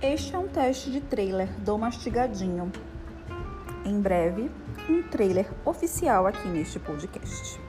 Este é um teste de trailer do Mastigadinho. Em breve, um trailer oficial aqui neste podcast.